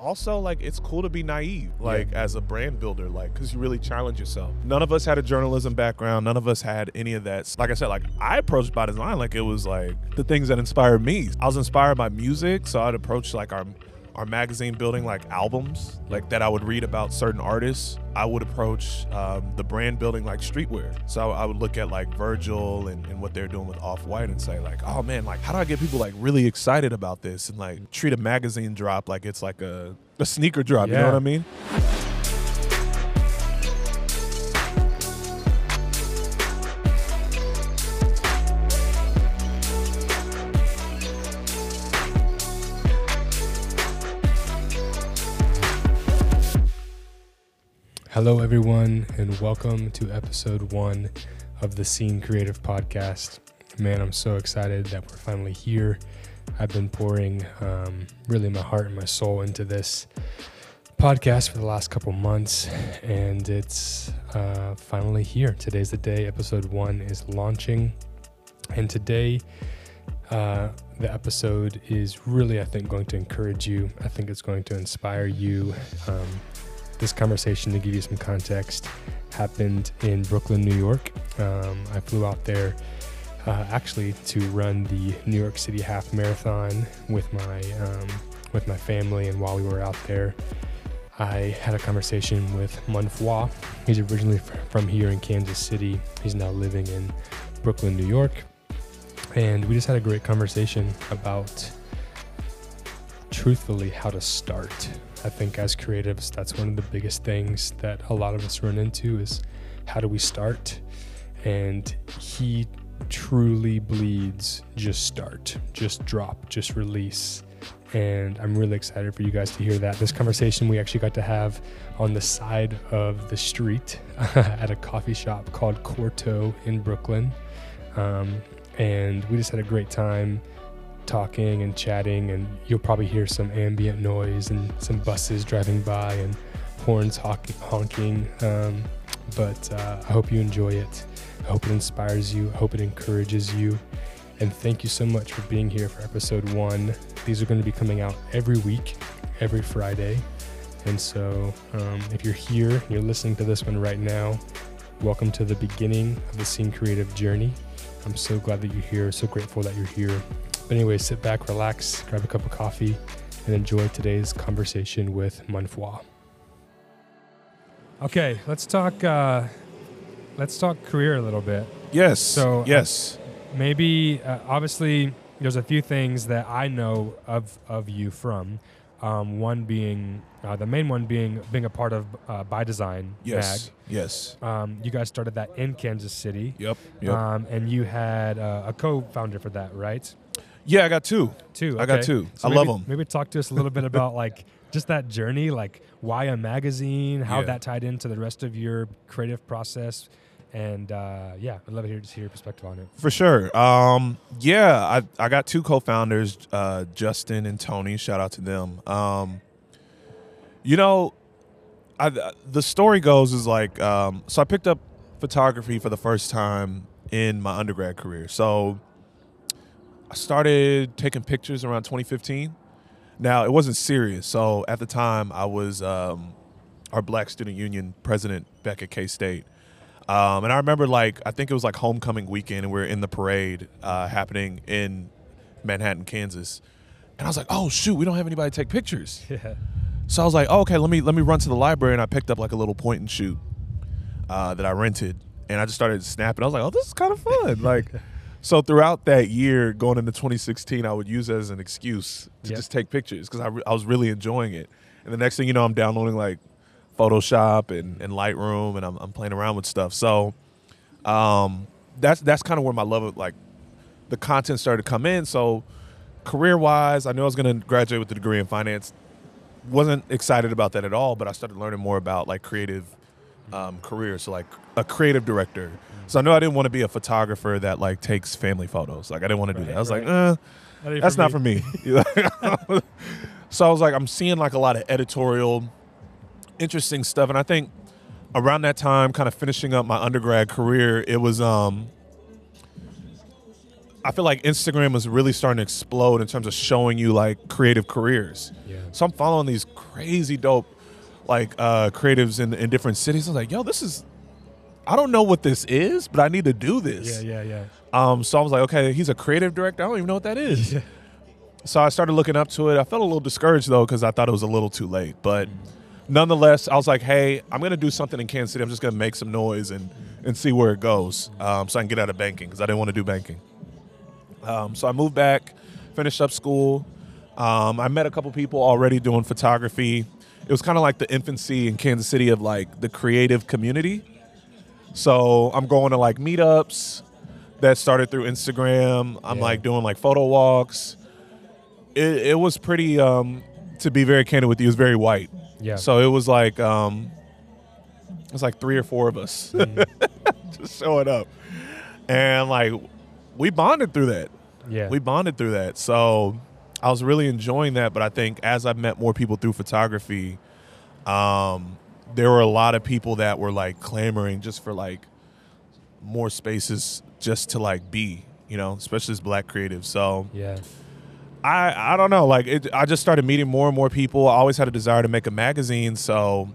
also like it's cool to be naive like as a brand builder like because you really challenge yourself. None of us had a journalism background. None of us had any of that. Like i said like i approached by design like it was like the things that inspired me. I was inspired by music so i'd approach like our our magazine building like albums like that i would read about certain artists i would approach um, the brand building like streetwear. So i would look at like virgil and, and what they're doing with off-white and say like oh man like how do i get people like really excited about this? And like treat a magazine drop like it's like a, a sneaker drop you know what i mean Hello, everyone, and welcome to episode one of the Scene Creative Podcast. Man, I'm so excited that we're finally here. I've been pouring um, really my heart and my soul into this podcast for the last couple months, and it's uh, finally here. Today's the day. Episode one is launching, and today, uh, the episode is really, I think, going to encourage you. I think it's going to inspire you. Um, this conversation, to give you some context, happened in Brooklyn, New York. Um, I flew out there uh, actually to run the New York City Half Marathon with my um, with my family, and while we were out there, I had a conversation with Muenfua. He's originally from here in Kansas City. He's now living in Brooklyn, New York, and we just had a great conversation about truthfully how to start. I think as creatives, that's one of the biggest things that a lot of us run into is how do we start? And he truly bleeds just start, just drop, just release. And I'm really excited for you guys to hear that. This conversation we actually got to have on the side of the street at a coffee shop called Corto in Brooklyn. Um, and we just had a great time talking and chatting, and you'll probably hear some ambient noise and some buses driving by and horns honk- honking. Um, but uh, I hope you enjoy it. I hope it inspires you. I hope it encourages you. And thank you so much for being here for episode one. These are going to be coming out every week, every Friday. And so um, if you're here you're listening to this one right now, welcome to the beginning of the Scene Creative journey. I'm so glad that you're here, so grateful that you're here. But anyway, sit back, relax, grab a cup of coffee, and enjoy today's conversation with Muenfua. Okay, let's talk. Uh, let's talk career a little bit. yes So, uh, yes Maybe, uh, obviously, there's a few things that I know of of you from. Um, one being uh, the main one being being a part of uh, By Design yes yes Um, you guys started that in Kansas City, yep yep um, and you had uh, a co-founder for that, right? Yeah i got two Two. I got two. So I love them. Maybe talk to us a little bit about like just that journey, like why a magazine, how Yeah. that tied into the rest of your creative process, and uh, yeah, I'd love to hear just hear your perspective on it. For sure. Um, yeah, I, I got two co-founders, uh, Justin and Tony. Shout out to them. Um, you know, I, the story goes is like, um, so I picked up photography for the first time in my undergrad career. So I started taking pictures around 2015. Now it wasn't serious. So at the time, I was um, our Black Student Union president back at K State. Um, and I remember like I think it was like homecoming weekend, and we are in the parade uh, happening in Manhattan, Kansas. And I was like, "Oh shoot, we don't have anybody to take pictures." Yeah. So I was like, oh, "Okay, let me let me run to the library," and I picked up like a little point and shoot uh, that I rented, and I just started snapping. I was like, "Oh, this is kind of fun!" like, so throughout that year, going into 2016, I would use it as an excuse to Yep. just take pictures because I, re- I was really enjoying it. And the next thing you know, I'm downloading like Photoshop and, and Lightroom, and I'm, I'm playing around with stuff. So um, that's that's kind of where my love of like the content started to come in. So career wise, I knew I was going to graduate with a degree in finance. Wasn't excited about that at all, but I started learning more about like creative um, careers. So like a creative director. So I knew I didn't want to be a photographer that like takes family photos. Like I didn't want to do Right, that. I was like, eh, ain't that's for not me. for me. so I was like, I'm seeing like a lot of editorial, interesting stuff, and I think around that time, kind of finishing up my undergrad career, it was um, I feel like Instagram was really starting to explode in terms of showing you like creative careers. Yeah. So I'm following these crazy dope like uh creatives in, in different cities. I was like, yo, this is I don't know what this is, but I need to do this. Yeah, yeah, yeah. Um, so I was like, okay, he's a creative director. I don't even know what that is. Yeah. So I started looking up to it. I felt a little discouraged though because I thought it was a little too late. But nonetheless, I was like, hey, I'm gonna do something in Kansas City. I'm just gonna make some noise and and see where it goes, um, so I can get out of banking because I didn't want to do banking. Um, so I moved back, finished up school. Um, I met a couple people already doing photography. It was kind of like the infancy in Kansas City of like the creative community. So I'm going to like meetups that started through Instagram. I'm Yeah. like doing like photo walks. It, it was pretty, um, to be very candid with you, it was very white. Yeah. So it was like, um, it was like three or four of us just showing up, and like we bonded through that. yeah. We bonded through that. So I was really enjoying that. But I think as I've met more people through photography, um, there were a lot of people that were like clamoring just for like more spaces just to like be, you know, especially as black creatives. So yeah. I I don't know. Like it, I just started meeting more and more people. I always had a desire to make a magazine, so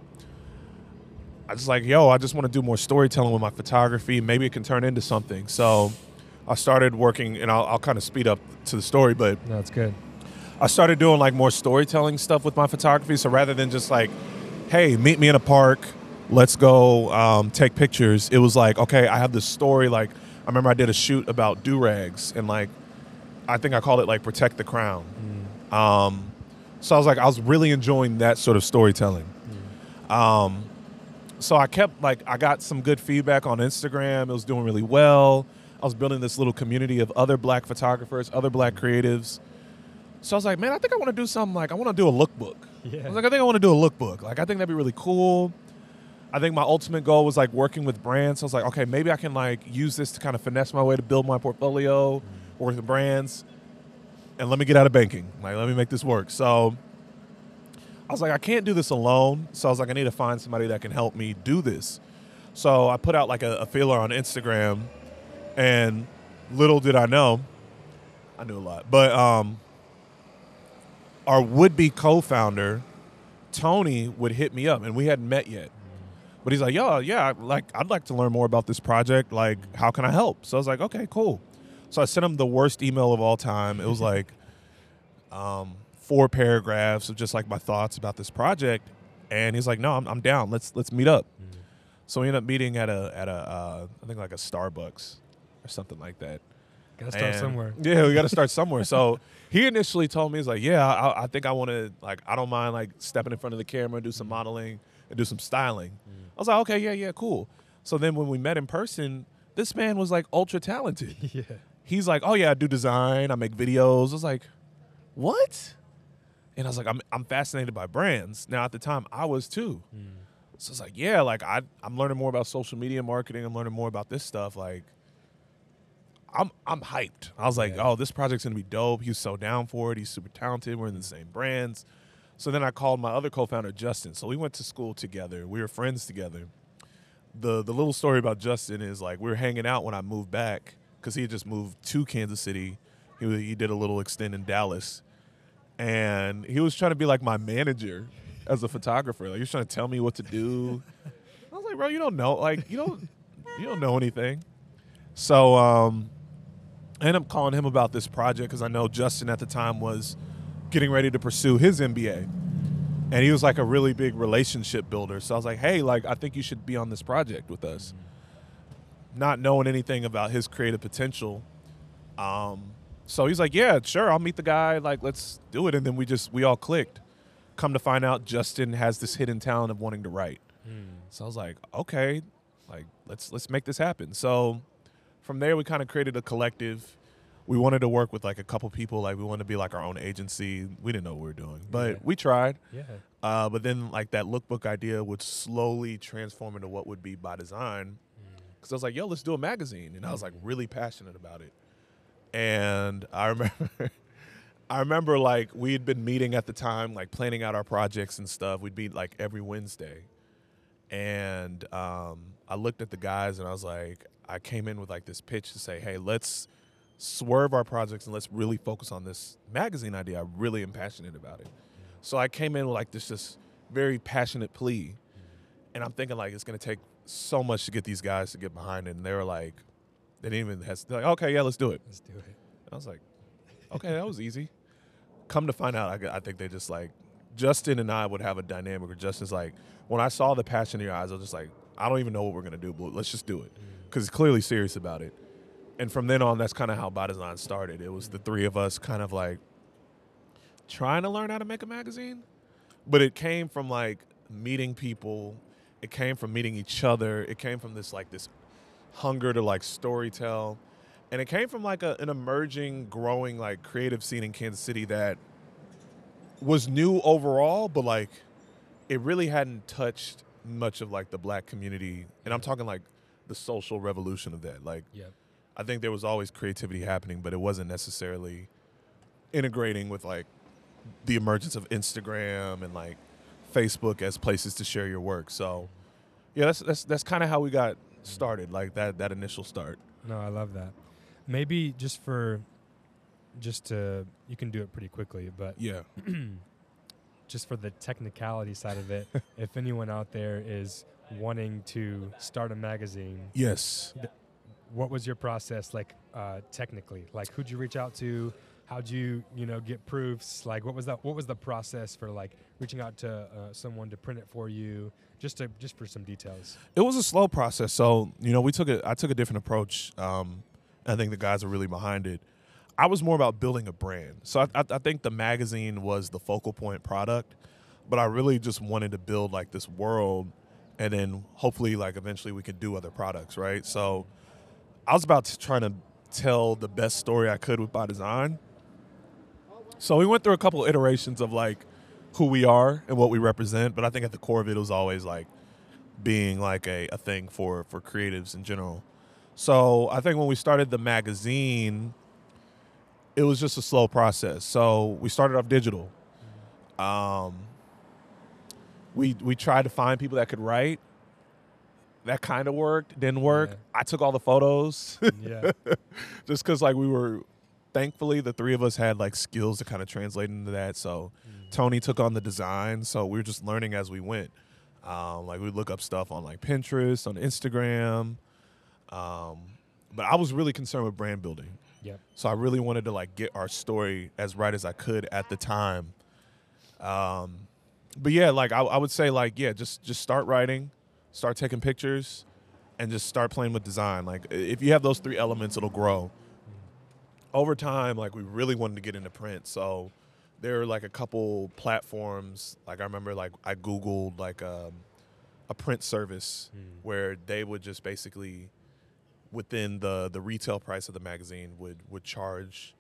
I just like, yo, I just want to do more storytelling with my photography. Maybe it can turn into something. So I started working, and I'll, I'll kind of speed up to the story, but No, it's good. I started doing like more storytelling stuff with my photography. So rather than just like, hey, meet me in a park, let's go um, take pictures, it was like, okay, I have this story. Like, I remember I did a shoot about do rags, and like, I think I called it like Protect the Crown. Um, so I was like, I was really enjoying that sort of storytelling. Um, so I kept like, I got some good feedback on Instagram. It was doing really well. I was building this little community of other black photographers, other black creatives. So I was like, man, I think I want to do something like I want to do a lookbook. I Yeah. was like, I think I want to do a lookbook. Like, I think that'd be really cool. I think my ultimate goal was like working with brands. So I was like, okay, maybe I can like use this to kind of finesse my way to build my portfolio, work with brands, and let me get out of banking. Like, let me make this work. So I was like, I can't do this alone. So I was like, I need to find somebody that can help me do this. So I put out like a, a feeler on Instagram, and little did I know, I knew a lot, but um, our would-be co-founder Tony would hit me up, and we hadn't met yet. But he's like, "Yo, yeah, like I'd like to learn more about this project. Like, how can I help?" So I was like, "Okay, cool." So I sent him the worst email of all time. It was like um, four paragraphs of just like my thoughts about this project, and he's like, "No, I'm, I'm down. Let's let's meet up." So we ended up meeting at a at a uh, I think like a Starbucks or something like that. Gotta start And- somewhere. Yeah, we got to start somewhere. so he initially told me, he's like, yeah, I, I think I want to, like, I don't mind, like, stepping in front of the camera, do some mm. modeling, and do some styling. Mm. I was like, okay, yeah, yeah, cool. So then when we met in person, this man was, like, ultra talented. yeah. He's like, oh, yeah, I do design, I make videos. I was like, what? And I was like, I'm, I'm fascinated by brands. Now, at the time, I was too. Mm. So it's like, yeah, like, I, I'm learning more about social media marketing. I'm learning more about this stuff. Like, I'm I'm hyped. I was like, Yeah. oh, this project's gonna be dope. He's so down for it. He's super talented. We're in the same brands. So then I called my other co-founder Justin. So we went to school together. We were friends together. The the little story about Justin is like we were hanging out when I moved back because he had just moved to Kansas City. He he did a little extend in Dallas, and he was trying to be like my manager as a photographer. Like he was trying to tell me what to do. I was like, bro, you don't know. Like you don't you don't know anything. So um, I ended up calling him about this project because I know Justin at the time was getting ready to pursue his MBA. And he was like a really big relationship builder. So I was like, hey, like, I think you should be on this project with us. Not knowing anything about his creative potential. Um, so he's like, yeah, sure, I'll meet the guy. Like, let's do it. And then we just, we all clicked. Come to find out, Justin has this hidden talent of wanting to write. So I was like, okay, like, let's, let's make this happen. So from there we kind of created a collective. We wanted to work with like a couple people like we wanted to be like our own agency. We didn't know what we were doing but Yeah. we tried. Yeah. uh, but then like that lookbook idea would slowly transform into what would be by design. Because i was like yo let's do a magazine and i was like really passionate about it. And i remember i remember like we had been meeting at the time like planning out our projects and stuff. We'd be like every wednesday. And um, I looked at the guys and I was like, I came in with like this pitch to say, hey, let's swerve our projects and let's really focus on this magazine idea. I really am passionate about it. So I came in with like this just very passionate plea. And I'm thinking like it's gonna take so much to get these guys to get behind it. And they were like, they didn't even. They're like, okay, yeah, let's do it. Let's do it. I was like, okay, that was easy. Come to find out, I, I think they just like Justin and I would have a dynamic. Or Justin's like, when I saw the passion in your eyes, I was just like, I don't even know what we're gonna do, but let's just do it mm. Because he's clearly serious about it. And from then on, that's kind of how By Design started. It was the three of us kind of like trying to learn how to make a magazine, but it came from like meeting people. It came from meeting each other. It came from this like this hunger to like story tell and it came from like a, an emerging growing like creative scene in kansas city that was new overall but like it really hadn't touched much of like the black community and i'm talking like the social revolution of that like Yeah. i think there was always creativity happening but it wasn't necessarily integrating with like the emergence of instagram and like facebook as places to share your work so yeah that's that's, that's kind of how we got started like that that initial start No, I love that. Maybe just for, just to, you can do it pretty quickly, but yeah just for the technicality side of it, if anyone out there is wanting to start a magazine, yes what was your process like uh, technically? Like, who'd you reach out to? How'd you, you know, get proofs? Like, what was that? What was the process for like reaching out to uh, someone to print it for you? Just to, just for some details. it was a slow process so you know we took it i took a different approach um i think the guys are really behind it i was more about building a brand so I, I, I think the magazine was the focal point product but i really just wanted to build like this world and then hopefully like eventually we could do other products right so i was about to trying to tell the best story i could with by design so we went through a couple iterations of like who we are and what we represent but i think at the core of it was always like being like a, a thing for for creatives in general. So I think when we started the magazine, it was just a slow process. So we started off digital. Um, we we tried to find people that could write. That kind of worked. Didn't work. Yeah. I took all the photos Yeah. just because like we were. Thankfully, the three of us had like skills to kind of translate into that. So Tony took on the design. So we were just learning as we went. Um, like we look up stuff on like Pinterest, on Instagram. Um, but I was really concerned with brand building. Yep. So I really wanted to like get our story as right as I could at the time. Um, but yeah, like I, I would say like yeah, just just start writing, start taking pictures, and just start playing with design. Like if you have those three elements, it'll grow. Over time, like we really wanted to get into print, so there are like a couple platforms. Like I remember, like I googled like um, a print service Mm. where they would just basically within the the retail price of the magazine would would charge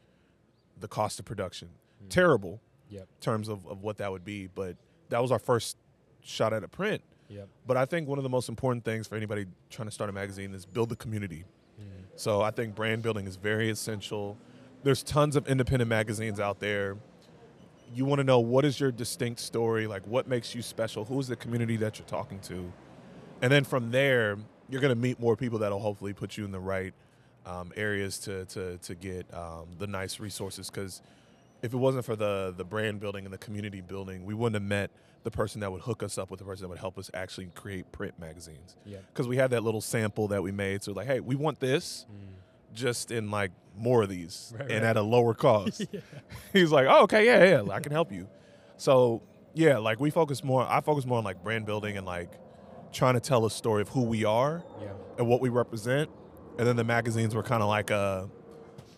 the cost of production. Mm. Terrible Yep. in terms of, of what that would be, but that was our first shot at a print. Yep. But I think one of the most important things for anybody trying to start a magazine is build the community. Mm. So I think brand building is very essential. There's tons of independent magazines out there. You want to know what is your distinct story, like what makes you special, who's the community that you're talking to, and then from there you're going to meet more people that'll hopefully put you in the right um, areas to to to get um, the nice resources. Because if it wasn't for the the brand building and the community building, we wouldn't have met the person that would hook us up with the person that would help us actually create print magazines Yep. because we had that little sample that we made. So like, hey, we want this, mm. just in like more of these Right, and right. at a lower cost. He's like, oh, okay, yeah, yeah, I can help you. So yeah, like we focus more. I focus more on like brand building and like trying to tell a story of who we are Yeah. and what we represent, and then the magazines were kind of like a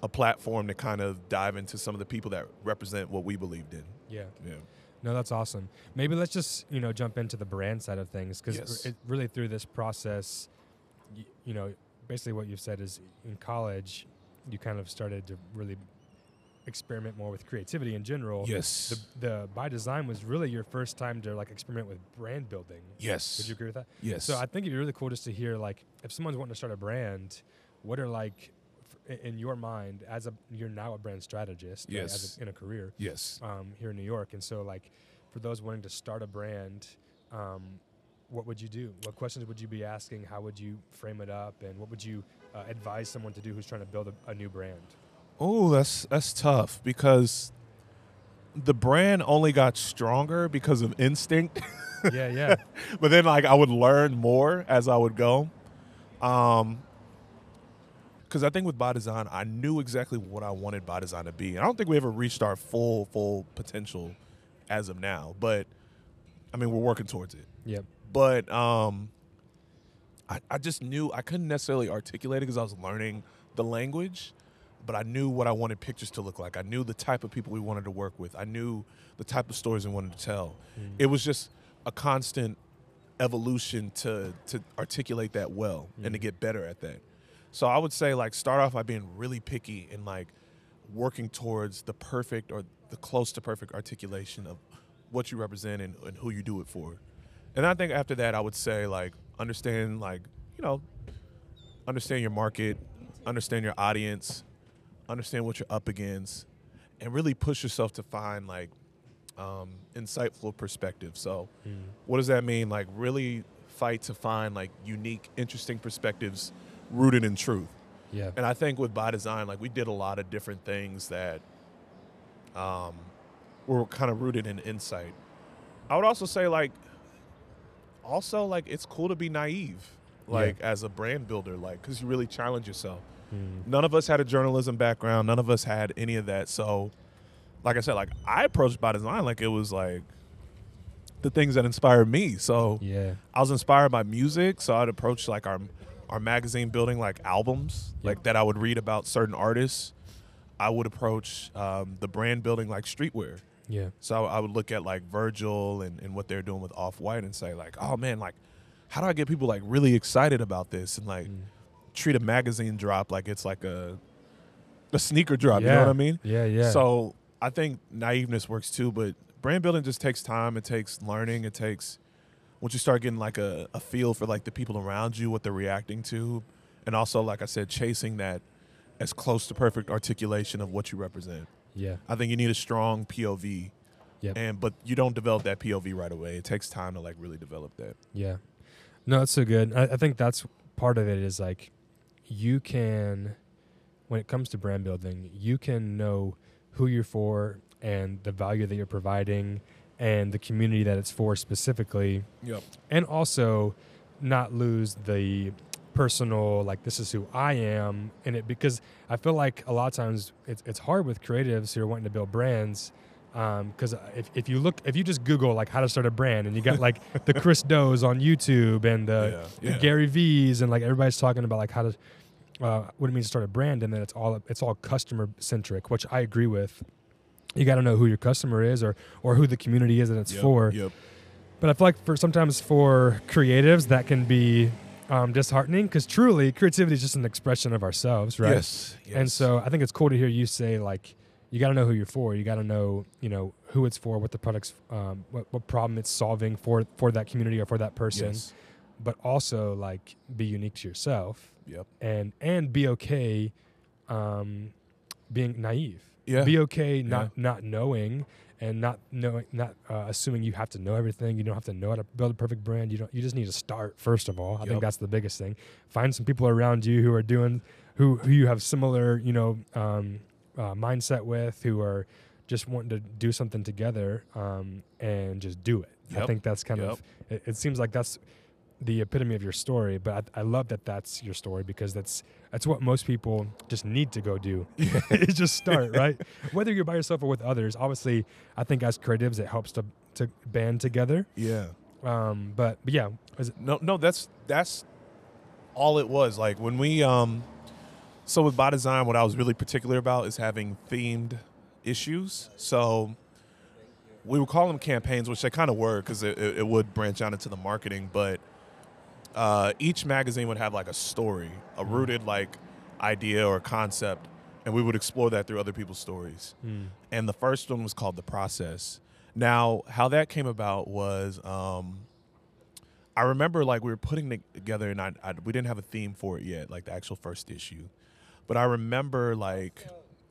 a platform to kind of dive into some of the people that represent what we believed in. Yeah. Yeah. No, that's awesome. Maybe let's just you know jump into the brand side of things because Yes. really through this process, you, you know, basically what you've said is in college, you kind of started to really experiment more with creativity in general. Yes. The, the by design was really your first time to like experiment with brand building. yes. Would you agree with that? yes. So I think it'd be really cool just to hear like if someone's wanting to start a brand, what are like in your mind as a you're now a brand strategist right, as a, in a career yes. um, here in New York. And so, like, for those wanting to start a brand, um, what would you do? What questions would you be asking? How would you frame it up? And what would you uh, advise someone to do who's trying to build a, a new brand? Oh, that's that's tough because the brand only got stronger because of instinct. yeah, yeah. but then like I would learn more as I would go. Um because I think with by design, I knew exactly what I wanted by design to be. And I don't think we ever reached our full full potential as of now, but I mean we're working towards it. Yeah. But um I, I just knew I couldn't necessarily articulate it because I was learning the language, but I knew what I wanted pictures to look like. I knew the type of people we wanted to work with. I knew the type of stories we wanted to tell. Mm. It was just a constant evolution to to articulate that well and to Mhm. get better at that. So I would say like start off by being really picky and like working towards the perfect or the close to perfect articulation of what you represent and, and who you do it for. And I think after that I would say like understand like, you know, understand your market, understand your audience, understand what you're up against, and really push yourself to find like um, insightful perspective. So Mm. what does that mean? Like really fight to find like unique, interesting perspectives rooted in truth. Yeah. And I think with by design, like we did a lot of different things that um, were kind of rooted in insight. I would also say like also like it's cool to be naive like as a brand builder like because you really challenge yourself Mm. none of us had a journalism background none of us had any of that so like i said like i approached by design like it was like the things that inspired me so Yeah. I was inspired by music, so I'd approach like our our magazine building like albums, Yeah. like that I would read about certain artists. I would approach um, the brand building like streetwear. Yeah. So I would look at like Virgil and, and what they're doing with Off White and say like, oh man, like how do I get people like really excited about this and like Mm. treat a magazine drop like it's like a a sneaker drop. You know what I mean? Yeah. Yeah. So I think naiveness works too, but brand building just takes time. It takes learning. It takes once you start getting like a, a feel for like the people around you, what they're reacting to, and also like I said, chasing that as close to perfect articulation of what you represent. yeah. I think you need a strong POV. Yeah. And but you don't develop that POV right away. It takes time to like really develop that. Yeah. No, it's so good. I, I think that's part of it is like you can, when it comes to brand building, you can know who you're for and the value that you're providing and the community that it's for specifically. Yep. And also not lose the personal, like, this is who I am in it because I feel like a lot of times it's, it's hard with creatives who are wanting to build brands because if, if you look if you just google like how to start a brand and you got like the Chris Dos on youtube and the, yeah. the gary v's and like everybody's talking about like how to uh, what it means to start a brand and then it's all it's all customer centric which i agree with you got to know who your customer is or or who the community is that it's Yep. for Yep. but i feel like for sometimes for creatives that can be um, disheartening because truly creativity is just an expression of ourselves right Yes. yes. and so I think it's cool to hear you say like you got to know who you're for. You got to know you know who it's for, what the product's, um, what what problem it's solving for for that community or for that person. Yes. But also like be unique to yourself Yep. and and be okay, um, being naive. Yeah. Be okay not not knowing and not knowing not uh, assuming you have to know everything. You don't have to know how to build a perfect brand. You don't. You just need to start first of all. I Yep. think that's the biggest thing. Find some people around you who are doing who who you have similar you know um, uh, mindset with who are just wanting to do something together um, and just do it. I think that's kind of it, it seems like that's the epitome of your story but I, I love that that's your story because that's that's what most people just need to go do is just start right whether you're by yourself or with others obviously i think as creatives it helps to to band together Yeah. um but, but yeah No, no, that's that's all it was. Like when we um so with by design what I was really particular about is having themed issues. So we would call them campaigns, which they kind of were because it, it, it would branch out into the marketing, but uh, each magazine would have like a story, a rooted like idea or concept, and we would explore that through other people's stories. And the first one was called the process. Now how that came about was um i remember like we were putting it together and I, I we didn't have a theme for it yet like the actual first issue. But i remember like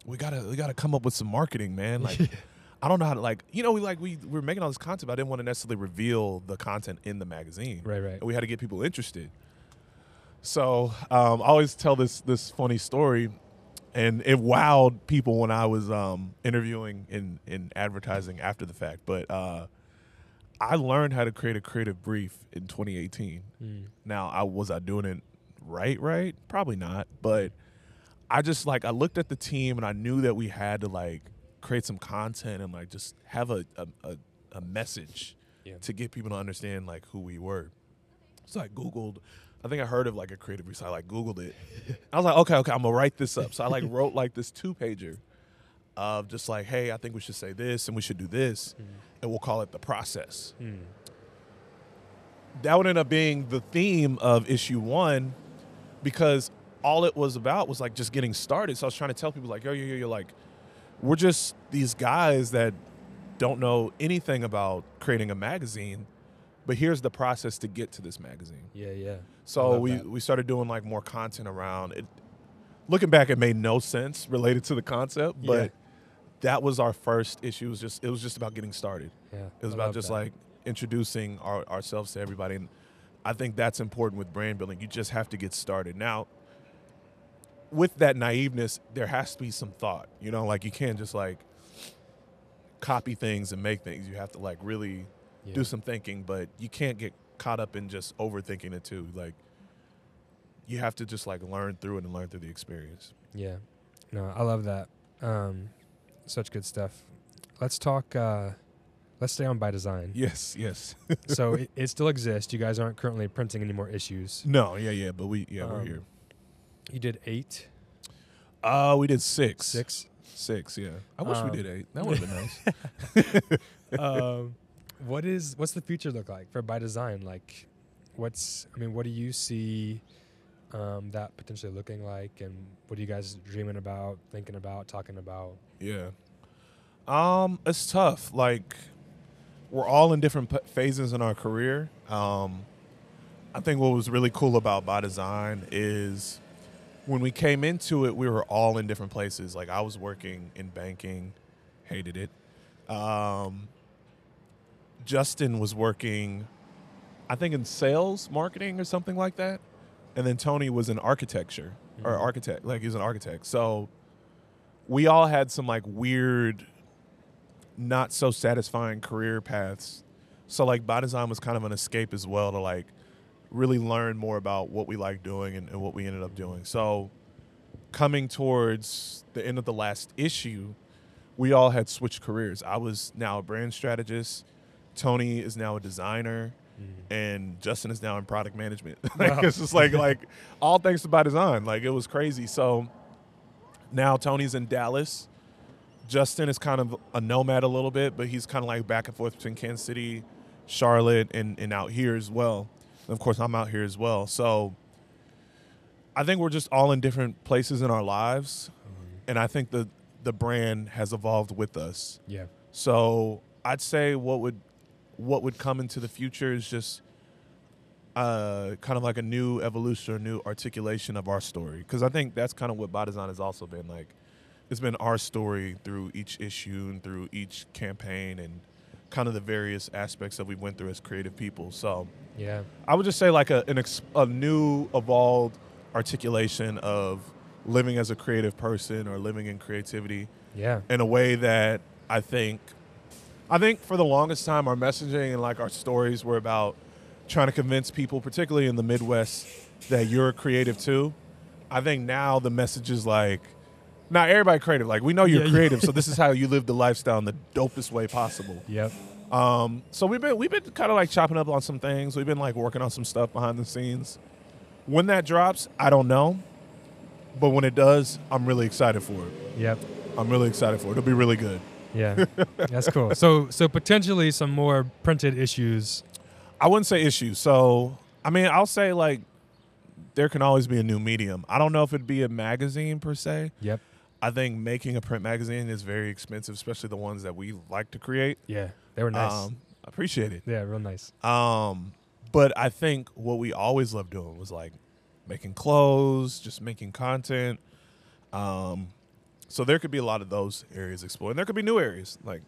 we gotta we gotta come up with some marketing man. Like i don't know how to like you know we like we, we were making all this content but i didn't want to necessarily reveal the content in the magazine right right and we had to get people interested. So um, I always tell this this funny story, and it wowed people when I was um, interviewing in in advertising after the fact. But uh, I learned how to create a creative brief in 2018. Mm. Now, I was I doing it right, right? Probably not, but I just like I looked at the team and I knew that we had to like create some content and like just have a a, a, a message Yeah. to get people to understand like who we were. So I googled. I think I heard of like a creative. So I like googled it. I was like, okay, okay, I'm gonna write this up. So I like wrote like this two pager of just like, hey, I think we should say this and we should do this, and we'll call it the process Mm. that would end up being the theme of issue one because all it was about was like just getting started. So I was trying to tell people like, yo, yo, yo, yo, like, we're just these guys that don't know anything about creating a magazine, but here's the process to get to this magazine. Yeah, yeah. So we, that. we started doing like more content around it. Looking back, it made no sense related to the concept, Yeah. but that was our first issue. It was just it was just about getting started. Yeah. It was I about just that. like introducing our, ourselves to everybody. And I think that's important with brand building. You just have to get started. Now, with that naiveness, there has to be some thought. You know, like you can't just like copy things and make things. You have to like really yeah. do some thinking, but you can't get caught up in just overthinking it too. Like you have to just like learn through it and learn through the experience. Yeah. No, I love that. Um, such good stuff. Let's talk. Uh, let's stay on by design. Yes, yes. so it, it still exists. You guys aren't currently printing any more issues. no, yeah, yeah, but we yeah, we're Um, here. You did eight, Uh we did six. six. Six, yeah. I wish Um, we did eight. That would have been nice. um, what is what's the future look like for by design? Like, what's I mean, what do you see um, that potentially looking like, and what are you guys dreaming about, thinking about, talking about? Yeah. Um, it's tough. Like, we're all in different p- phases in our career. Um, I think what was really cool about By Design is when we came into it, we were all in different places. Like, I was working in banking, hated it. Um, Justin was working, I think, in sales, marketing, or something like that. And then Tony was in architecture or Mhm. architect, like he's an architect. So we all had some like weird, not so satisfying career paths. So like by design was kind of an escape as well to like really learn more about what we like doing and, and what we ended up doing. So coming towards the end of the last issue, we all had switched careers. I was now a brand strategist. Tony is now a designer mm-hmm. and Justin is now in product management. like, Wow. It's just like like all thanks to by design. Like it was crazy. So now Tony's in Dallas. Justin is kind of a nomad a little bit, but he's kind of like back and forth between Kansas City, Charlotte, and and out here as well. And of course, I'm out here as well. So I think we're just all in different places in our lives, and I think the the brand has evolved with us. Yeah. So I'd say what would what would come into the future is just uh, kind of like a new evolution or new articulation of our story. Because I think that's kind of what By Design has also been like. It's been our story through each issue and through each campaign and kind of the various aspects that we went through as creative people. So Yeah. I would just say like a an ex- a new evolved articulation of living as a creative person or living in creativity Yeah. in a way that I think I think for the longest time our messaging and like our stories were about trying to convince people, particularly in the Midwest, that you're creative too. I think now the message is like not everybody creative. Like we know you're Yeah, yeah. creative, so this is how you live the lifestyle in the dopest way possible. Yep. Um, so we've been we've been kind of like chopping up on some things. We've been like working on some stuff behind the scenes. When that drops, I don't know, but when it does, I'm really excited for it. Yep. I'm really excited for it. It'll be really good. Yeah. That's cool. So so potentially some more printed issues. I wouldn't say issues. So I mean, I'll say like there can always be a new medium. I don't know if it'd be a magazine per se. Yep. I think making a print magazine is very expensive, especially the ones that we like to create. Yeah. They were nice. Um, I appreciate it. yeah, real nice. Um, but I think what we always loved doing was like making clothes, just making content. Um, so there could be a lot of those areas explored. And there could be new areas. Like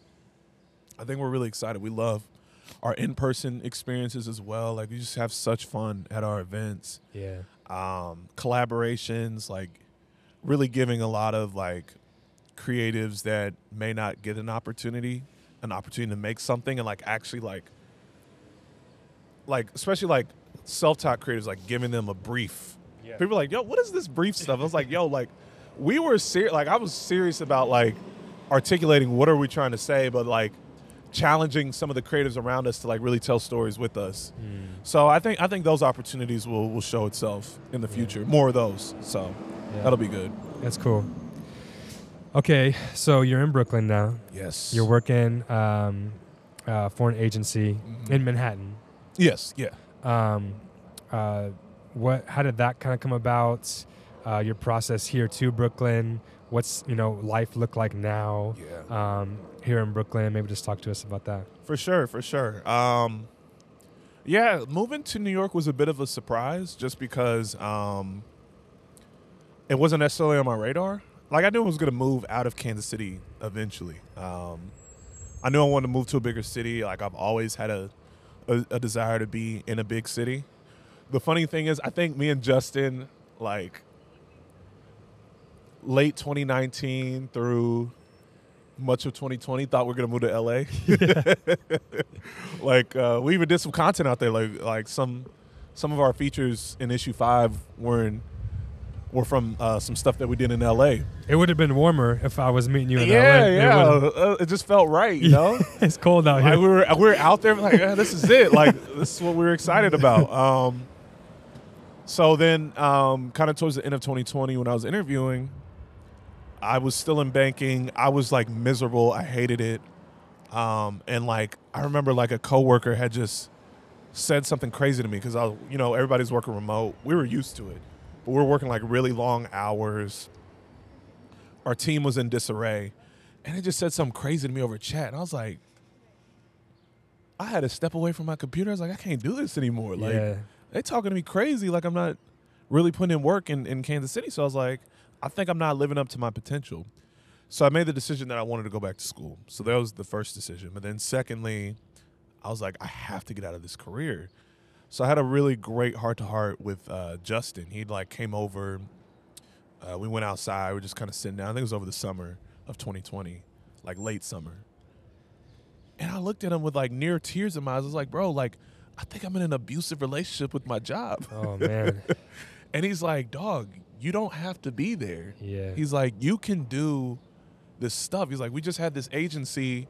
I think we're really excited. We love our in-person experiences as well. Like we just have such fun at our events. Yeah. Um, collaborations, like really giving a lot of like creatives that may not get an opportunity, an opportunity to make something and like actually like like especially like self-taught creators like giving them a brief. Yeah. People are like, "Yo, what is this brief stuff?" I was like, "Yo, like we were serious like I was serious about like articulating what are we trying to say, but like challenging some of the creatives around us to like really tell stories with us. Mm. So I think I think those opportunities will will show itself in the future. More of those. So Yeah. that'll be good. That's cool. Okay, so you're in Brooklyn now. Yes. You're working um, uh, for an agency Mhm. in Manhattan. Yes. Yeah. Um, uh, what? How did that kind of come about? Uh, your process here to Brooklyn. What's you know life look like now Yeah. um, here in Brooklyn? Maybe just talk to us about that. For sure, for sure. Um, yeah, moving to New York was a bit of a surprise just because um, it wasn't necessarily on my radar. Like I knew I was going to move out of Kansas City eventually. Um, I knew I wanted to move to a bigger city. Like I've always had a, a a desire to be in a big city. The funny thing is, I think me and Justin like late 2019 through much of 2020 thought we are gonna move to LA. like uh, we even did some content out there. Like like some some of our features in issue five were in were from uh, some stuff that we did in LA. It would have been warmer if I was meeting you in yeah, LA. It yeah. would've- Uh, it just felt right, you know. it's cold out like here. we were we were out there like yeah, this is it. Like this is what we were excited about. Um, so then, um, kind of towards the end of 2020, when I was interviewing, I was still in banking. I was like miserable. I hated it. Um, and like I remember, like a coworker had just said something crazy to me because I, you know, everybody's working remote. We were used to it, but we were working like really long hours. Our team was in disarray, and it just said something crazy to me over chat, and I was like, I had to step away from my computer. I was like, I can't do this anymore. Like yeah. they talking to me crazy like I'm not really putting in work in, in Kansas City. So I was like, I think I'm not living up to my potential. So I made the decision that I wanted to go back to school. So that was the first decision. But then secondly, I was like, I have to get out of this career. So I had a really great heart to heart with uh, Justin. He like came over. Uh, we went outside. We were just kind of sitting down. I think it was over the summer of 2020, like late summer. And I looked at him with like near tears in my eyes. I was like, bro, like, I think I'm in an abusive relationship with my job. Oh man. And he's like, dog, you don't have to be there. Yeah. He's like, you can do this stuff. He's like, we just had this agency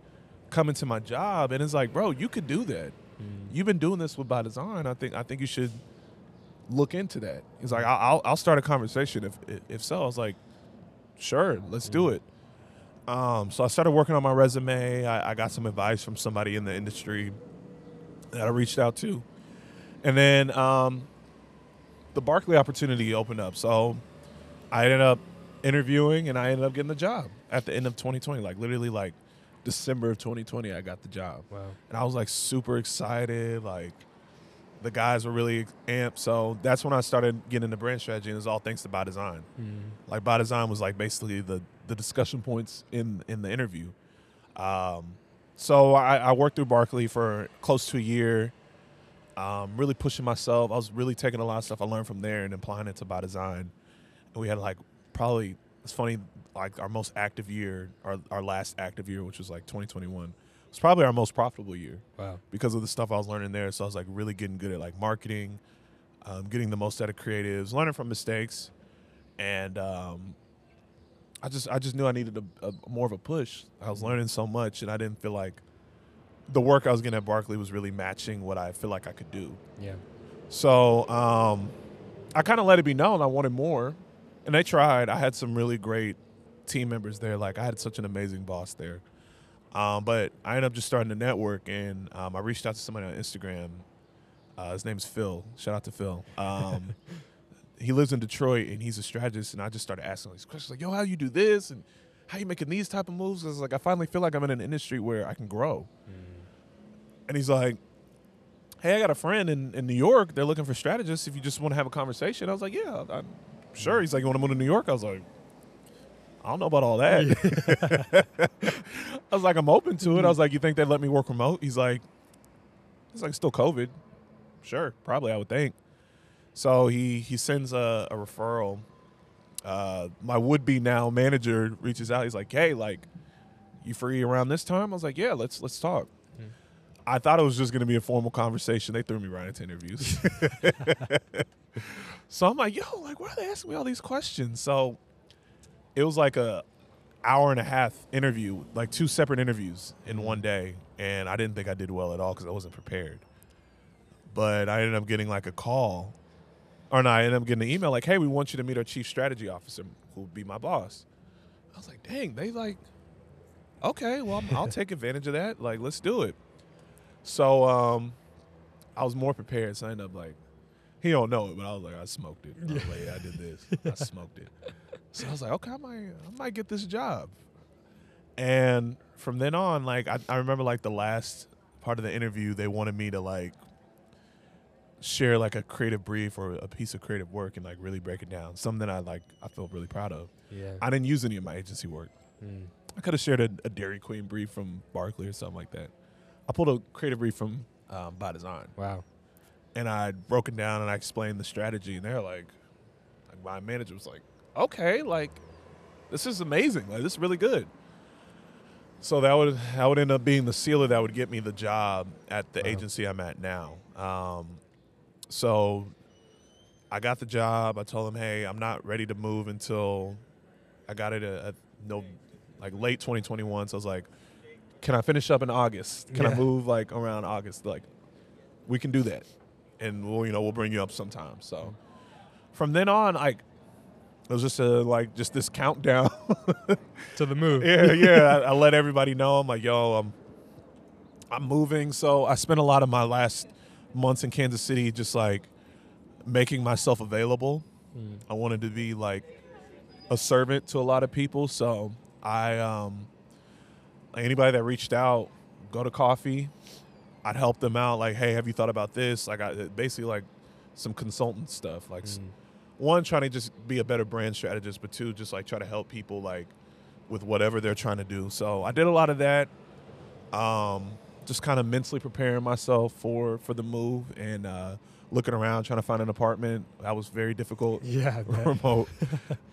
come into my job, and it's like, bro, you could do that. Mm. You've been doing this with by design. I think I think you should look into that. He's like, I'll I'll- I'll start a conversation if if so. I was like, sure, let's do it. Um, so I started working on my resume. I, I got some advice from somebody in the industry that I reached out to, and then um, the Barkley opportunity opened up. So I ended up interviewing, and I ended up getting the job at the end of 2020. Like literally, like December of 2020, I got the job Wow. and I was like super excited. Like the guys were really amped. So that's when I started getting into brand strategy, and it was all thanks to By Design. Mm. Like By Design was like basically the the discussion points in in the interview. Um, so I, I worked through Barkley for close to a year. Um, really pushing myself. I was really taking a lot of stuff I learned from there and applying it to By Design. And we had like probably it's funny like our most active year, our our last active year, which was like 2021, was probably our most profitable year Wow. because of the stuff I was learning there. So I was like really getting good at like marketing, um, getting the most out of creatives, learning from mistakes, and um, I just I just knew I needed a, a more of a push. I was learning so much, and I didn't feel like the work I was getting at Barkley was really matching what I feel like I could do. Yeah. So um, I kind of let it be known I wanted more, and they tried. I had some really great team members there. Like I had such an amazing boss there. Um, but I ended up just starting to network, and um, I reached out to somebody on Instagram. Uh, his name's Phil. Shout out to Phil. Um, he lives in Detroit, and he's a strategist. And I just started asking these questions, like, "Yo, how you do this, and how you making these type of moves?" Because like I finally feel like I'm in an industry where I can grow. And he's like, hey, I got a friend in, in New York. They're looking for strategists. If you just want to have a conversation, I was like, yeah, I'm sure. He's like, you want to move to New York? I was like, I don't know about all that. I was like, I'm open to it. I was like, you think they'd let me work remote? He's like, it's like still COVID. Sure, probably I would think. So he he sends a, a referral uh, my would be now manager reaches out. He's like, "Hey, like, you free around this time?" I was like, "Yeah, let's let's talk." I thought it was just going to be a formal conversation. They threw me right into interviews. so I'm like, "Yo, like, why are they asking me all these questions?" So it was like a hour and a half interview, like two separate interviews in one day, and I didn't think I did well at all because I wasn't prepared. But I ended up getting like a call, or no, I ended up getting an email like, "Hey, we want you to meet our chief strategy officer, who will be my boss." I was like, "Dang, they like, okay, well, I'll take advantage of that. Like, let's do it." So um, I was more prepared, so I ended up like, he don't know it, but I was like, I smoked it. I was like, yeah, I did this. I smoked it. So I was like, okay, I might, I might get this job. And from then on, like, I, I remember like the last part of the interview, they wanted me to like share like a creative brief or a piece of creative work and like really break it down. Something that I like, I felt really proud of. Yeah. I didn't use any of my agency work. Mm. I could have shared a, a Dairy Queen brief from Barkley or something like that. I pulled a creative brief from um, By Design Wow. and I broke it down and I explained the strategy, and they're like, like my manager was like, okay, like this is amazing, like this is really good. So that would that would end up being the sealer that would get me the job at the Wow. agency I'm at now. Um, so I got the job. I told them, hey, I'm not ready to move until I got it at, at no like late 2021. So I was like, can I finish up in August? Can I move like around August? Like, we can do that, and we'll you know we'll bring you up sometime. So from then on, like it was just a like just this countdown. To the move. yeah, yeah. I, I let everybody know. I'm like, yo, I'm I'm moving. So I spent a lot of my last months in Kansas City just like making myself available. Mm. I wanted to be like a servant to a lot of people. So I, um, like anybody that reached out, go to coffee. I'd help them out. Like, hey, have you thought about this? Like, I basically like some consultant stuff. Like, Mm. one, trying to just be a better brand strategist, but two, just like try to help people like with whatever they're trying to do. So I did a lot of that. Um, just kind of mentally preparing myself for for the move and uh, looking around trying to find an apartment. That was very difficult Yeah. Remote.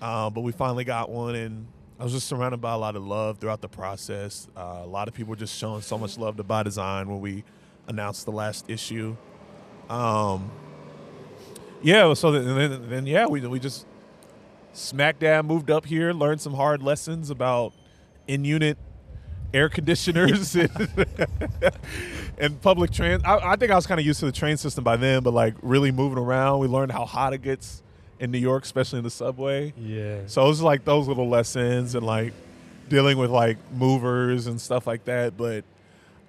uh, but we finally got one, and I was just surrounded by a lot of love throughout the process. Uh, a lot of people just showing so much love to By Design when we announced the last issue. Um, yeah, so then, then, then yeah, we we just smack dab moved up here, learned some hard lessons about in unit air conditioners and, and public train. I, I think I was kind of used to the train system by then, but like really moving around, we learned how hot it gets in New York, especially in the subway. Yeah. So it was like those little lessons and like dealing with like movers and stuff like that. But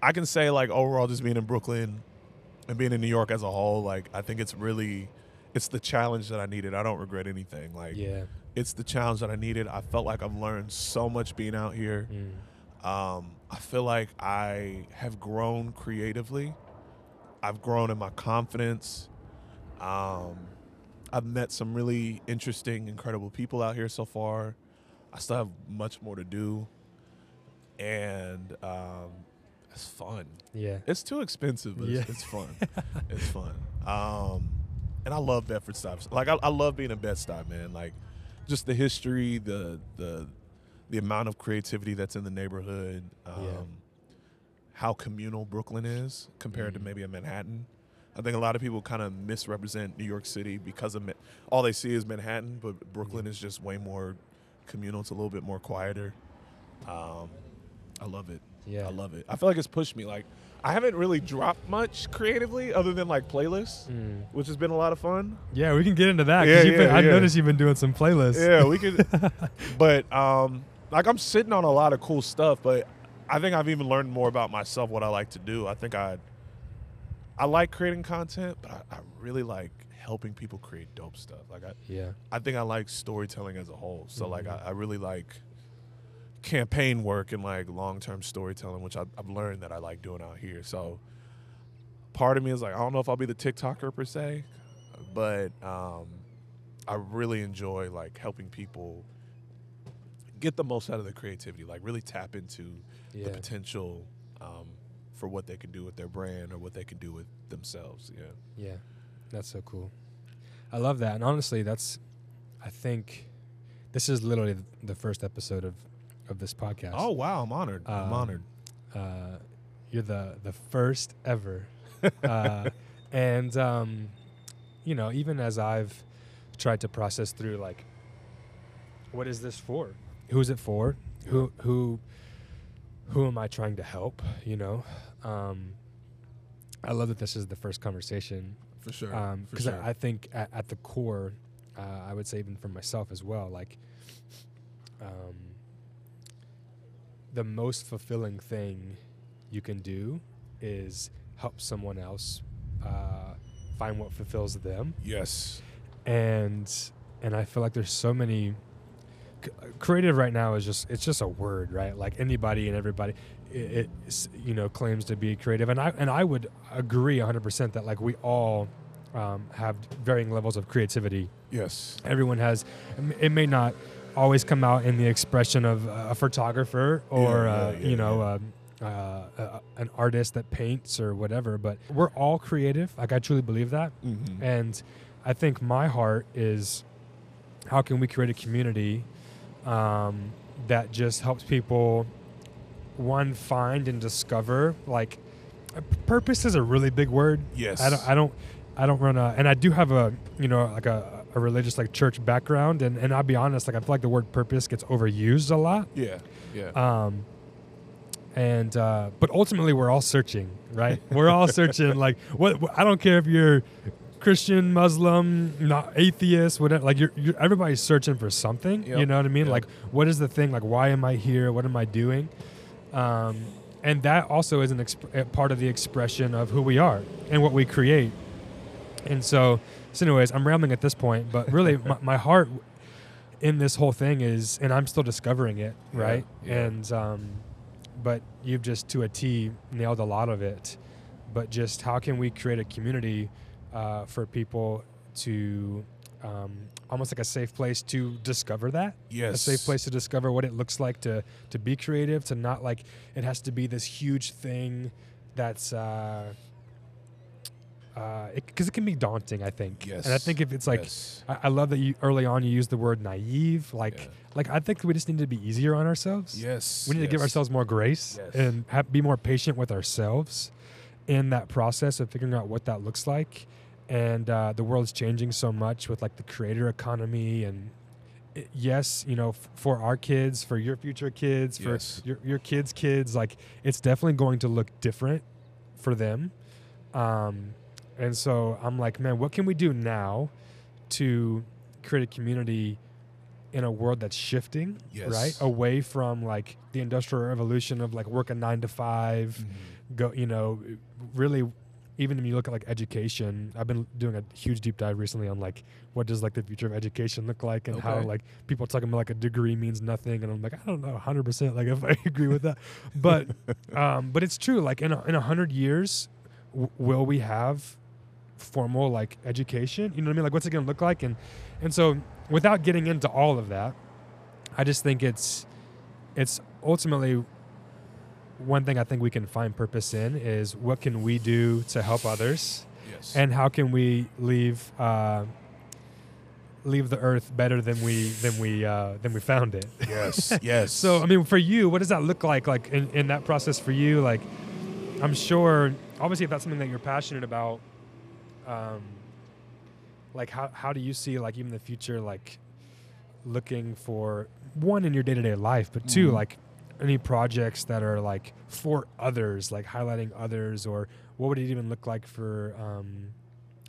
I can say like overall, just being in Brooklyn and being in New York as a whole, like I think it's really it's the challenge that I needed. I don't regret anything. Like yeah. it's the challenge that I needed. I felt like I've learned so much being out here. Mm. Um, I feel like I have grown creatively. I've grown in my confidence. Um, I've met some really interesting, incredible people out here so far. I still have much more to do, and um, it's fun. Yeah. It's too expensive, but it's, Yeah. it's fun. it's fun. Um, and I love Bedford Stuyvesant. Like I, I love being in Bed Stuy, man. Like just the history, the the the amount of creativity that's in the neighborhood. Um, Yeah. How communal Brooklyn is compared to Mhm. maybe a Manhattan. I think a lot of people kind of misrepresent New York City because of Ma- all they see is Manhattan, but Brooklyn is just way more communal. It's a little bit more quieter. Um, I love it. Yeah. I love it. I feel like it's pushed me. Like I haven't really dropped much creatively other than like playlists, Mm. which has been a lot of fun. Yeah, we can get into that. Yeah, you've been, yeah, I yeah. noticed you've been doing some playlists. Yeah, we could. but um, like I'm sitting on a lot of cool stuff, but I think I've even learned more about myself, what I like to do. I think I, I like creating content, but I, I really like helping people create dope stuff. Like I, Yeah. I think I like storytelling as a whole. So like Mhm. I, I really like campaign work and like long term storytelling, which I've, I've learned that I like doing out here. So part of me is like I don't know if I'll be the TikToker per se, but um, I really enjoy like helping people get the most out of their creativity, like really tap into Yeah. the potential um, for what they can do with their brand or what they can do with themselves. Yeah. Yeah, that's so cool. I love that, and honestly, that's I think this is literally the first episode of of this podcast. Oh wow, I'm honored. I'm Um, honored. uh, you're the the first ever, uh, and um, you know, even as I've tried to process through, like, what is this for? Who is it for? Who who who am I trying to help? You know, um, I love that this is the first conversation For sure. because for sure. I, I think at, at the core, uh, I would say even for myself as well, like um, the most fulfilling thing you can do is help someone else uh, find what fulfills them, yes. and and I feel like there's so many. Creative right now is just it's just a word, right? Like anybody and everybody, it, it you know claims to be creative, and I and I would agree 100 percent that like we all um, have varying levels of creativity Yes. everyone has it may not always come out in the expression of a photographer or Yeah, uh, yeah, you know yeah. um, uh, uh, an artist that paints or whatever but we're all creative like i truly believe that Mm-hmm. and i think my heart is how can we create a community um, that just helps people one find and discover like purpose is a really big word yes. I don't, I don't, I don't run a, and I do have a, you know, like a, a religious like church background, and and I'll be honest, like I feel like the word purpose gets overused a lot. yeah. Yeah. Um, and uh, but ultimately we're all searching, right? we're all searching. Like what? I don't care if you're Christian, Muslim, not atheist, whatever. Like you're, you're everybody's searching for something. You know what I mean? Yep. Like what is the thing? Like why am I here? What am I doing? Um, and that also is an exp- part of the expression of who we are and what we create. And so, so anyways, I'm rambling at this point, but really, my, my heart in this whole thing is, and I'm still discovering it, Yeah, right? yeah. And um, but you've just to a T nailed a lot of it. But just how can we create a community uh, for people to um, almost like a safe place to discover that yes. a safe place to discover what it looks like to to be creative to not like it has to be this huge thing that's uh uh because it, can be daunting i think Yes. and i think if it's like Yes. I, I love that you early on you used the word naive like Yeah. like i think we just need to be easier on ourselves Yes. we need to give ourselves more grace Yes. and have, be more patient with ourselves in that process of figuring out what that looks like. And uh, the world's changing so much with like the creator economy and it- yes, you know, f- for our kids, for your future kids, for Yes. your your kids' kids, like it's definitely going to look different for them. Um, and so I'm like, man, what can we do now to create a community in a world that's shifting, Yes. right? Away from like the industrial revolution of like working nine to 5 Mhm. go, you know, really. Even when you look at like education, I've been doing a huge deep dive recently on like what does like the future of education look like and how like people talking about like a degree means nothing. And I'm like I don't know 100% like if I agree with that. But um but it's true like in a, in a 100 years w- will we have formal like education? You know what I mean? Like what's it going to look like? And and so without getting into all of that I just think it's it's ultimately one thing I think we can find purpose in is what can we do to help others Yes. and how can we leave uh, leave the earth better than we than we uh, than we found it. yes. Yes. So I mean, for you, what does that look like? Like in, in that process for you, like I'm sure, obviously, if that's something that you're passionate about, um, like how how do you see like even the future like looking for one in your day to day life, but 2 Mhm. like any projects that are like for others, like highlighting others, or what would it even look like for? Um,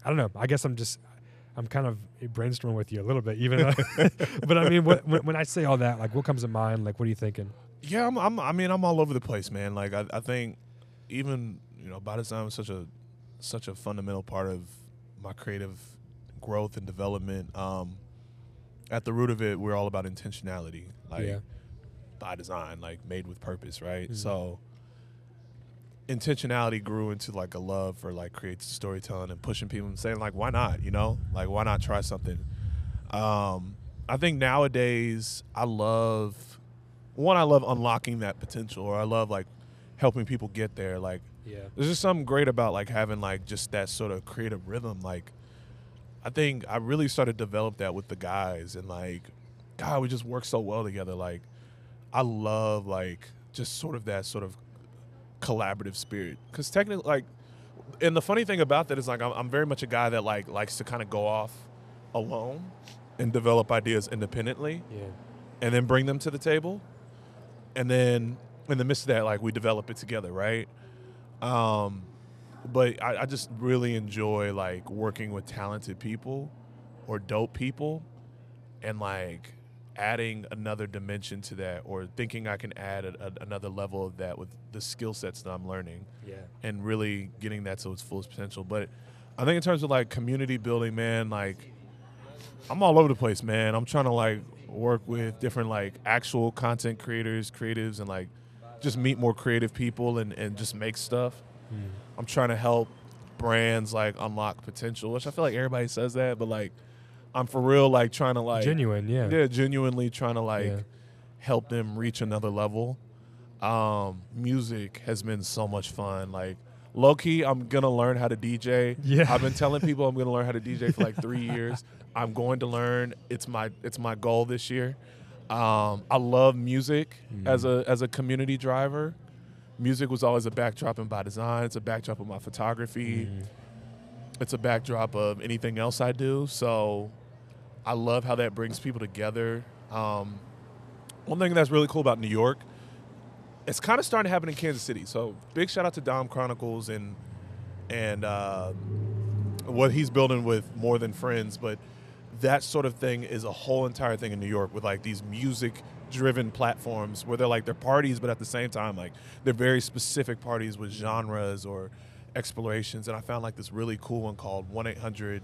I don't know. I guess I'm just. I'm kind of brainstorming with you a little bit, even. though- but I mean, what, when, when I say all that, like, what comes to mind? Like, what are you thinking? Yeah, I'm, I'm. I mean, I'm all over the place, man. Like, I, I think even you know, by design is such a such a fundamental part of my creative growth and development. Um, at the root of it, we're all about intentionality, like Yeah. By design, like made with purpose, right? Mhm. So intentionality grew into like a love for like creative storytelling and pushing people and saying like, why not? You know, like why not try something? Um, I think nowadays I love one. I love unlocking that potential, or I love like helping people get there. Like Yeah. there's just something great about like having like just that sort of creative rhythm. Like I think I really started to develop that with the guys, and like God, we just work so well together. Like, I love like just sort of that sort of collaborative spirit. Because technically, like, and the funny thing about that is like I'm, I'm very much a guy that like likes to kind of go off alone and develop ideas independently Yeah. and then bring them to the table. And then in the midst of that, like we develop it together, right? Um, but I, I just really enjoy like working with talented people or dope people and like adding another dimension to that or thinking I can add a, a, another level of that with the skill sets that I'm learning Yeah. and really getting that to its fullest potential. But I think in terms of like community building, man, like I'm all over the place, man. I'm trying to like work with different like actual content creators, creatives, and like just meet more creative people and, and just make stuff. Mm. I'm trying to help brands like unlock potential, which I feel like everybody says that, but like I'm for real like trying to like Genuine, yeah. yeah, genuinely trying to like Yeah. help them reach another level. Um, music has been so much fun. Like low key, I'm gonna learn how to DJ. Yeah. I've been telling people I'm gonna learn how to DJ for like three years. I'm going to learn. It's my it's my goal this year. Um, I love music as a as a community driver. Music was always a backdrop in by design. It's a backdrop of my photography. Mm. It's a backdrop of anything else I do. So I love how that brings people together. Um, one thing that's really cool about New York, it's kind of starting to happen in Kansas City. So big shout out to Dom Chronicles and and uh, what he's building with More Than Friends. But that sort of thing is a whole entire thing in New York with like these music driven platforms where they're like they're parties, but at the same time like they're very specific parties with genres or explorations. And I found like this really cool one called One Eight Hundred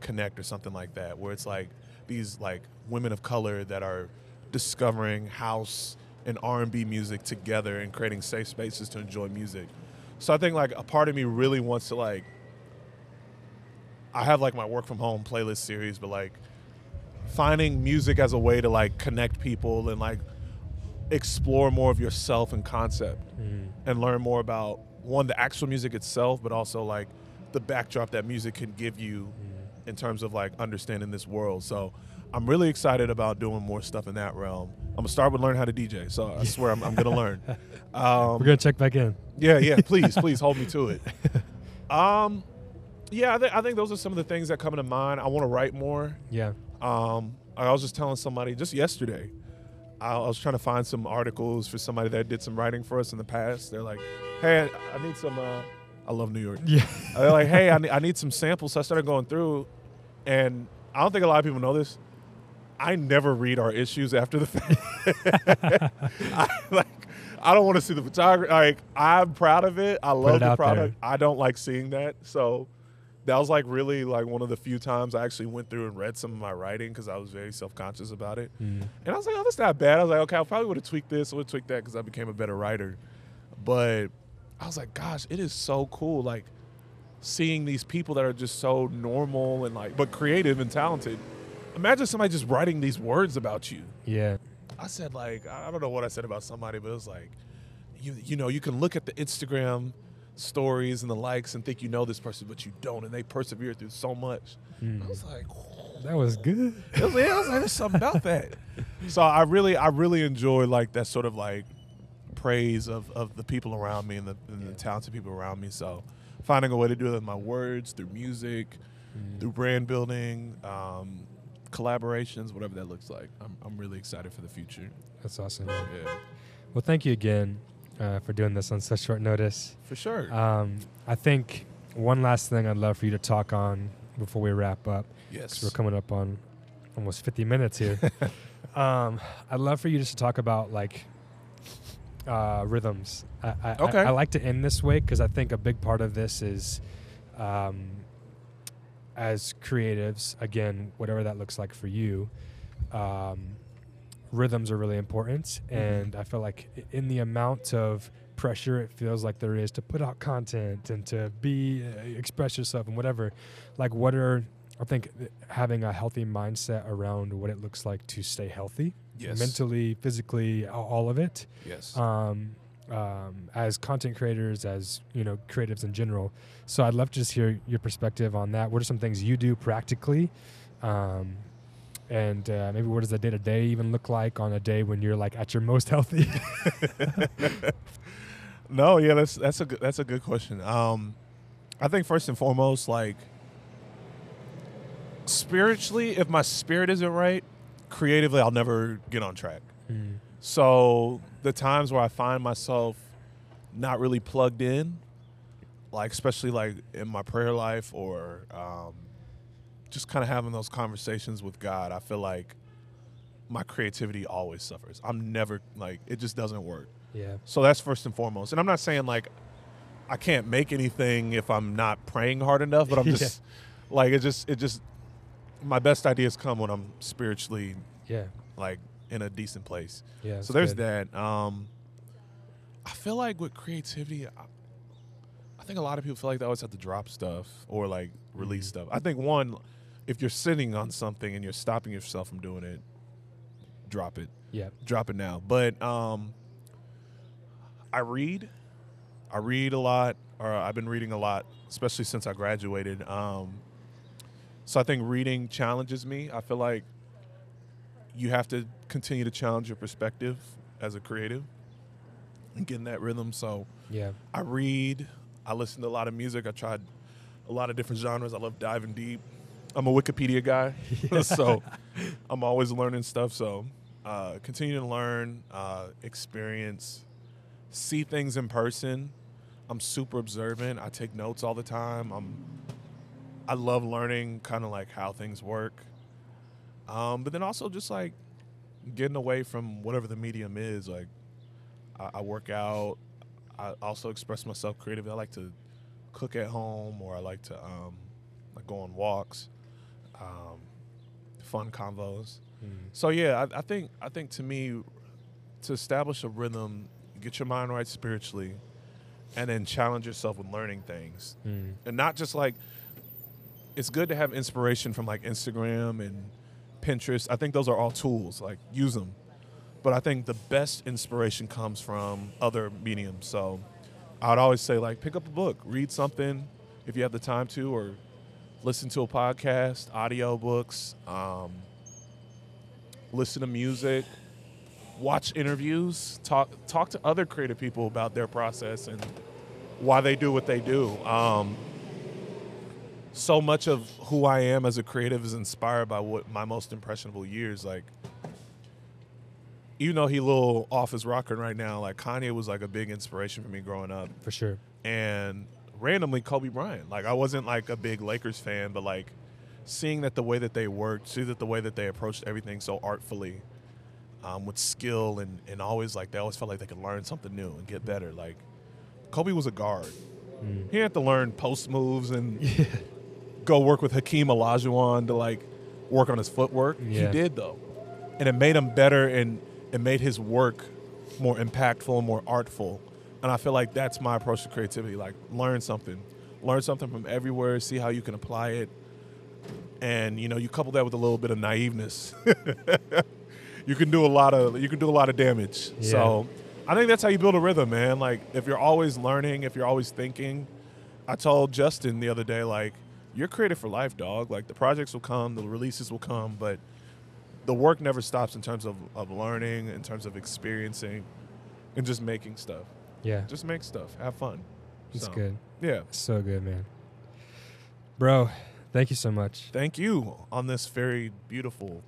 Connect or something like that, where it's like these like women of color that are discovering house and R&B music together and creating safe spaces to enjoy music. So I think like a part of me really wants to like I have like my work from home playlist series, but like finding music as a way to like connect people and like explore more of yourself and concept Mm. and learn more about one the actual music itself, but also like the backdrop that music can give you in terms of like understanding this world. So I'm really excited about doing more stuff in that realm. I'm gonna start with learn how to DJ. So I swear I'm, I'm gonna learn. Um, We're gonna check back in. yeah, yeah. Please, please hold me to it. Um, yeah, I, th- I think those are some of the things that come to mind. I want to write more. Yeah. Um, I was just telling somebody just yesterday. I was trying to find some articles for somebody that did some writing for us in the past. They're like, "Hey, I, need some." Uh, I love New York. Yeah. They're like, "Hey, I need, I need some samples." So I started going through, and I don't think a lot of people know this. I never read our issues after the fact. I, like, I don't want to see the photography. Like, I'm proud of it. I love it the out there. product. I don't like seeing that. So that was like really like one of the few times I actually went through and read some of my writing because I was very self conscious about it. Mm. And I was like, oh, that's not bad. I was like, okay, I probably would have tweaked this, I would tweaked that because I became a better writer. But I was like, gosh, it is so cool. Like seeing these people that are just so normal and like, but creative and talented. Imagine somebody just writing these words about you. Yeah. I said like, I don't know what I said about somebody, but it was like, you you know, you can look at the Instagram stories and the likes and think you know this person, but you don't, and they persevere through so much. Mm. I was like, That was good. it was, yeah, I was like, there's something about that. So I really, I really enjoy like that sort of like praise of, of the people around me and the, and the talented people around me. So finding a way to do it with my words, through music, Mm. through brand building, um, collaborations, whatever that looks like. I'm, I'm really excited for the future. That's awesome. man. Yeah, Well, thank you again uh, for doing this on such short notice. for sure. Um, I think one last thing I'd love for you to talk on before we wrap up, yes. we're coming up on almost 50 minutes here. um, I'd love for you just to talk about like uh, rhythms. I, I, Okay. I, I like to end this way because I think a big part of this is um, as creatives, again, whatever that looks like for you. Um, rhythms are really important Mhm. and i feel like in the amount of pressure it feels like there is to put out content and to be uh, express yourself and whatever like what are i think having a healthy mindset around what it looks like to stay healthy yes. mentally physically all of it Yes. um, um, as content creators, as you know, creatives in general. So I'd love to just hear your perspective on that. What are some things you do practically um, And uh, maybe what does the day to day even look like on a day when you're like at your most healthy? No, yeah, that's that's a good, that's a good question. Um, I think first and foremost, like spiritually, if my spirit isn't right, creatively, I'll never get on track. Mm. So the times where I find myself not really plugged in, like especially like in my prayer life or um, just kind of having those conversations with God, I feel like my creativity always suffers. I'm never like it just doesn't work. Yeah. So that's first and foremost. And I'm not saying like I can't make anything if I'm not praying hard enough, but I'm Yeah. just like it just it just my best ideas come when I'm spiritually Yeah. like in a decent place. Yeah. so there's that. Um I feel like with creativity I, I think a lot of people feel like they always have to drop stuff or like release Mhm. stuff. I think one if you're sitting on something and you're stopping yourself from doing it, drop it Yeah. drop it now. But um, I read, I read a lot, or I've been reading a lot, especially since I graduated. Um, so I think reading challenges me. I feel like you have to continue to challenge your perspective as a creative and get in that rhythm. So Yeah. I read, I listen to a lot of music. I tried a lot of different genres. I love diving deep. I'm a Wikipedia guy, so I'm always learning stuff. So uh, continue to learn, uh, experience, see things in person. I'm super observant. I take notes all the time. I'm I love learning kind of like how things work. Um, but then also just like getting away from whatever the medium is. Like I, I work out. I also express myself creatively. I like to cook at home, or I like to um, like go on walks, um, fun convos. Mm. So yeah, I, I think I think to me, to establish a rhythm, get your mind right spiritually, and then challenge yourself with learning things, Mm. and not just like. It's good to have inspiration from like Instagram and Pinterest. I think those are all tools. Like use them, but I think the best inspiration comes from other mediums. So I'd always say like pick up a book, read something if you have the time to, or listen to a podcast, audio books, um, listen to music, watch interviews, talk talk to other creative people about their process and why they do what they do. Um, so much of who I am as a creative is inspired by what my most impressionable years like. Even though he a little off his rocker right now, like Kanye was like a big inspiration for me growing up For sure. and randomly Kobe Bryant. Like I wasn't like a big Lakers fan, but like seeing that the way that they worked, see that the way that they approached everything so artfully, um, with skill and and always like they always felt like they could learn something new and get better. Like Kobe was a guard. Mm. He had to learn post moves and go work with Hakeem Olajuwon to like work on his footwork. Yeah. He did though, and it made him better and it made his work more impactful and more artful. And I feel like that's my approach to creativity. Like learn something, learn something from everywhere, see how you can apply it, and you know you couple that with a little bit of naiveness. you can do a lot of you can do a lot of damage. Yeah. So I think that's how you build a rhythm, man. Like if you're always learning, if you're always thinking. I told Justin the other day, like, you're creative for life, dog. Like the projects will come, the releases will come, but the work never stops in terms of, of learning, in terms of experiencing, and just making stuff. Yeah. Just make stuff. Have fun. It's So, good. Yeah. So good, man. Bro, thank you so much. Thank you on this very beautiful,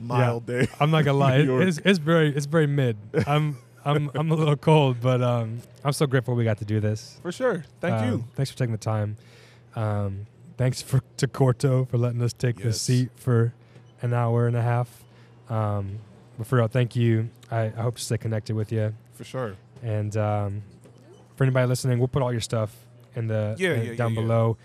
mild day. I'm not gonna lie, it- it's, it's very it's very mid. I'm I'm I'm a little cold, but um, I'm so grateful we got to do this. For sure. Thank Um, you. Thanks for taking the time. Um, thanks for to Corto for letting us take the seat for an hour and a half. Um, but for real, thank you. I, I hope to stay connected with you. For sure. And um, for anybody listening, we'll put all your stuff in the Yeah, in- yeah, yeah, down yeah. below.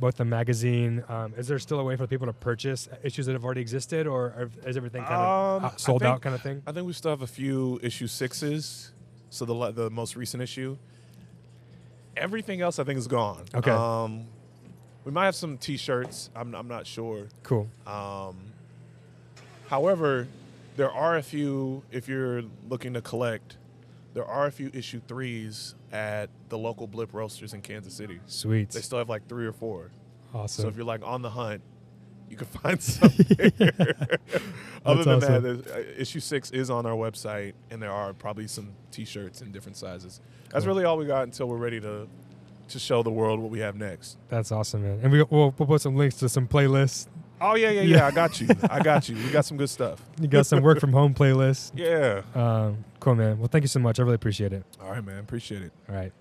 Both the magazine. Um, is there still a way for people to purchase issues that have already existed, or is everything kind of Um, sold think- out, kind of thing? I think we still have a few issue sixes. So the the most recent issue. Everything else I think is gone. Okay. Um, we might have some T-shirts. I'm I'm not sure. Cool. Um, however, there are a few. If you're looking to collect, there are a few issue threes at the local Blip Roasters in Kansas City. Sweet. They still have like three or four. Awesome. So if you're like on the hunt, you can find some there. Other than awesome. that, uh, issue six is on our website, and there are probably some T-shirts in different sizes. That's really all we got until we're ready to to show the world what we have next. That's awesome, man. And we, we'll, we'll put some links to some playlists. Oh yeah, yeah, Yeah. yeah. I got you. I got you. We got some good stuff. You got some work from home playlists. Yeah. Um, cool, man. Well, thank you so much. I really appreciate it. All right, man. Appreciate it. All right.